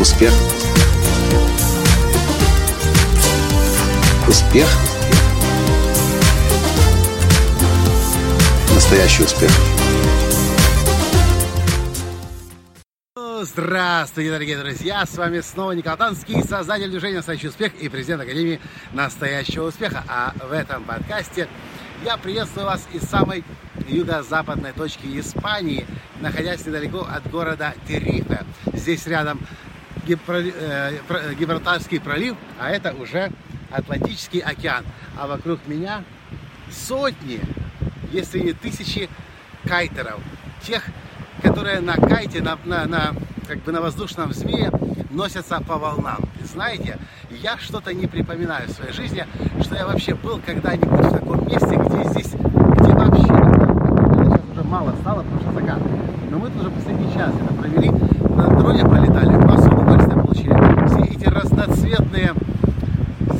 Успех. Успех. Настоящий успех. Здравствуйте, дорогие друзья! С вами снова Николай Танский, создатель движения «Настоящий успех» и президент Академии «Настоящего успеха». А в этом подкасте я приветствую вас из самой юго-западной точки Испании, находясь недалеко от города Терифе. Здесь рядом Гибралтарский пролив, а это уже Атлантический океан. А вокруг меня сотни, если не тысячи кайтеров. Тех, которые на кайте, на, на, на, как бы на воздушном змее носятся по волнам. И знаете, я что-то не припоминаю в своей жизни, что я вообще был когда-нибудь в таком месте, где здесь, где вообще сейчас уже мало стало, потому что закат. Но мы тоже последний час это провели, на дроне полетали, массу удовольствия получили. Все эти разноцветные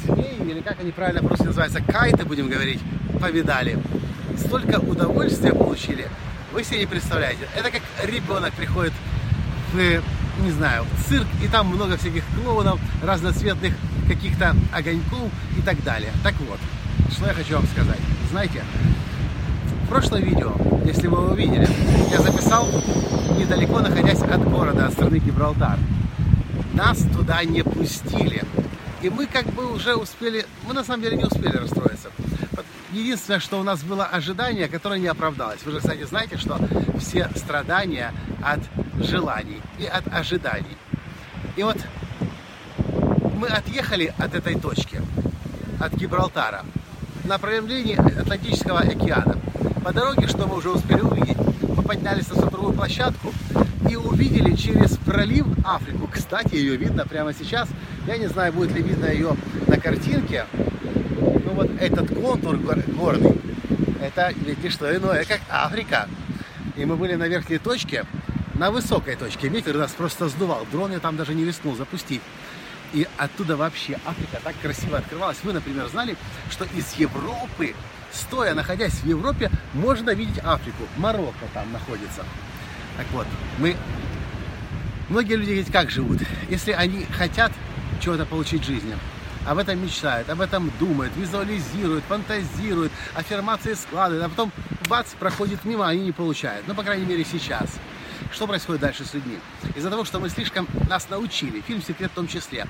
змеи, или как они правильно просто называются, кайты, будем говорить, повидали. Столько удовольствия получили, вы себе не представляете. Это как ребенок приходит в, не знаю, в цирк, и там много всяких клоунов, разноцветных каких-то огоньков и так далее. Так вот, что я хочу вам сказать. Знаете, в прошлом видео, если вы его видели, я записал недалеко, находясь от города, от страны Гибралтар. Нас туда не пустили. И мы как бы уже успели, мы на самом деле не успели расстроиться. Единственное, что у нас было ожидание, которое не оправдалось. Вы же, кстати, знаете, что все страдания от желаний и от ожиданий. И вот мы отъехали от этой точки, от Гибралтара, на направлении Атлантического океана. По дороге, что мы уже успели увидеть, мы поднялись на смотровую площадку и увидели через пролив Африку. Кстати, ее видно прямо сейчас. Я не знаю, будет ли видно ее на картинке. Но вот этот контур горный, это ведь не что иное, как Африка. И мы были на верхней точке, на высокой точке. Ветер нас просто сдувал. Дрон я там даже не рискнул запустить. И оттуда вообще Африка так красиво открывалась. Вы, например, знали, что из Европы, стоя, находясь в Европе, можно видеть Африку. Марокко там находится. Так вот, мы... Многие люди ведь как живут? Если они хотят чего-то получить в жизни, об этом мечтают, об этом думают, визуализируют, фантазируют, аффирмации складывают, а потом бац, проходит мимо, они не получают. Ну, по крайней мере, сейчас. Что происходит дальше с людьми? Из-за того, что мы слишком нас научили, фильм «Секрет» в том числе,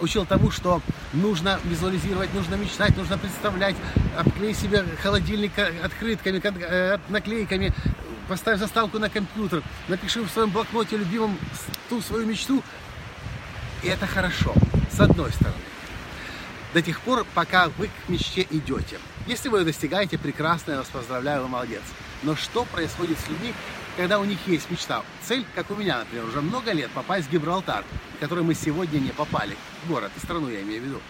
учил тому, что нужно визуализировать, нужно мечтать, нужно представлять, обклей себе холодильник открытками, э, наклейками, поставь заставку на компьютер, напиши в своем блокноте любимом ту свою мечту. И это хорошо, с одной стороны. До тех пор, пока вы к мечте идете. Если вы ее достигаете, прекрасно, я вас поздравляю, вы молодец. Но что происходит с людьми, когда у них есть мечта? Цель, как у меня, например, уже много лет попасть в Гибралтар, в который мы сегодня не попали. Город и страну я имею в виду.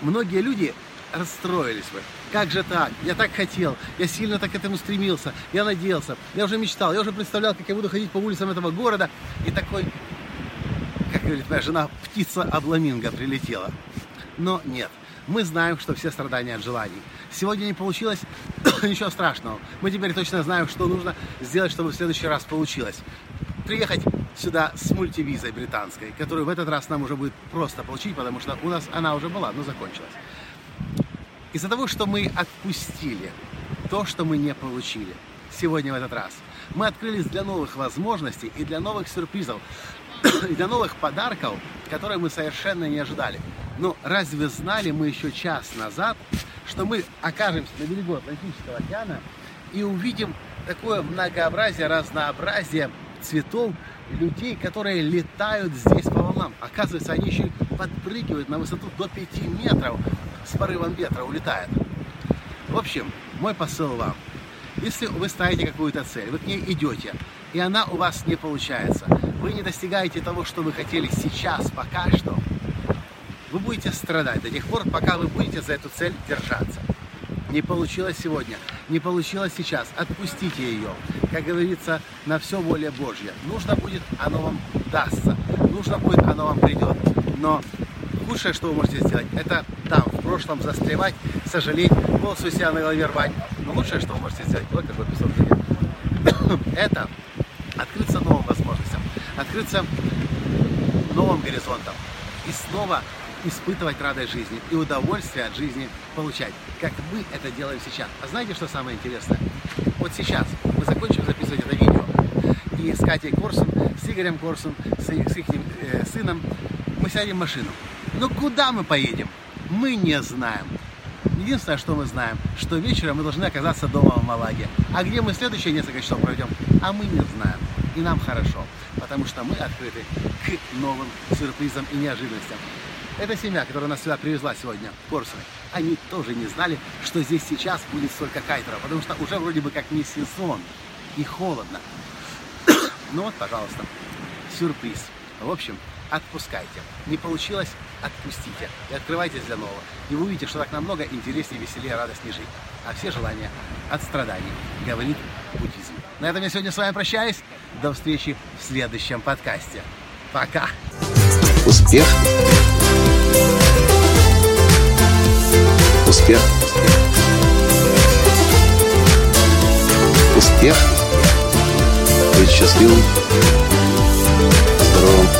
Многие люди расстроились бы. Как же так? Я так хотел, я сильно так к этому стремился, я надеялся, я уже мечтал, я уже представлял, как я буду ходить по улицам этого города, и такой, как говорит моя жена, птица обламинго прилетела. Но нет, мы знаем, что все страдания от желаний. Сегодня не получилось, ничего страшного. Мы теперь точно знаем, что нужно сделать, чтобы в следующий раз получилось. Приехать сюда с мультивизой британской, которую в этот раз нам уже будет просто получить, потому что у нас она уже была, но закончилась. Из-за того, что мы отпустили то, что мы не получили сегодня в этот раз, мы открылись для новых возможностей и для новых сюрпризов, и для новых подарков, которые мы совершенно не ожидали. Но разве знали мы еще час назад, что мы окажемся на берегу Атлантического океана и увидим такое многообразие, разнообразие цветов, людей, которые летают здесь по волнам. Оказывается, они еще подпрыгивают на высоту до 5 метров с порывом ветра улетает. В общем, мой посыл вам. Если вы ставите какую-то цель, вы к ней идете, и она у вас не получается, вы не достигаете того, что вы хотели сейчас, пока что, вы будете страдать до тех пор, пока вы будете за эту цель держаться. Не получилось сегодня, не получилось сейчас, отпустите ее. Как говорится, на все воля Божья. Нужно будет, оно вам дастся. Нужно будет, оно вам придет. Но худшее, что вы можете сделать, это там, в прошлом застревать, сожалеть, волосы себя на голове рвать. Но лучшее, что вы можете сделать, вот какой песок это открыться новым возможностям, открыться новым горизонтам. И снова испытывать радость жизни и удовольствие от жизни получать, как мы это делаем сейчас. А знаете, что самое интересное? Вот сейчас мы закончим записывать это видео, и с Катей Корсун, с Игорем Корсун, с, с их э, сыном мы сядем в машину. Но куда мы поедем? Мы не знаем. Единственное, что мы знаем, что вечером мы должны оказаться дома в Малаге. А где мы следующие несколько часов проведем, а мы не знаем. И нам хорошо, потому что мы открыты к новым сюрпризам и неожиданностям. Эта семья, которая нас сюда привезла сегодня, Корсуны, они тоже не знали, что здесь сейчас будет столько кайтеров, потому что уже вроде бы как не сезон и холодно. Ну вот, пожалуйста, сюрприз. В общем, отпускайте. Не получилось, отпустите. И открывайтесь для нового. И вы увидите, что так намного интереснее, веселее, радостнее жить. А все желания от страданий, говорит буддизм. На этом я сегодня с вами прощаюсь. До встречи в следующем подкасте. Пока! Успех! Успех! Успех! Быть счастливым, здоровым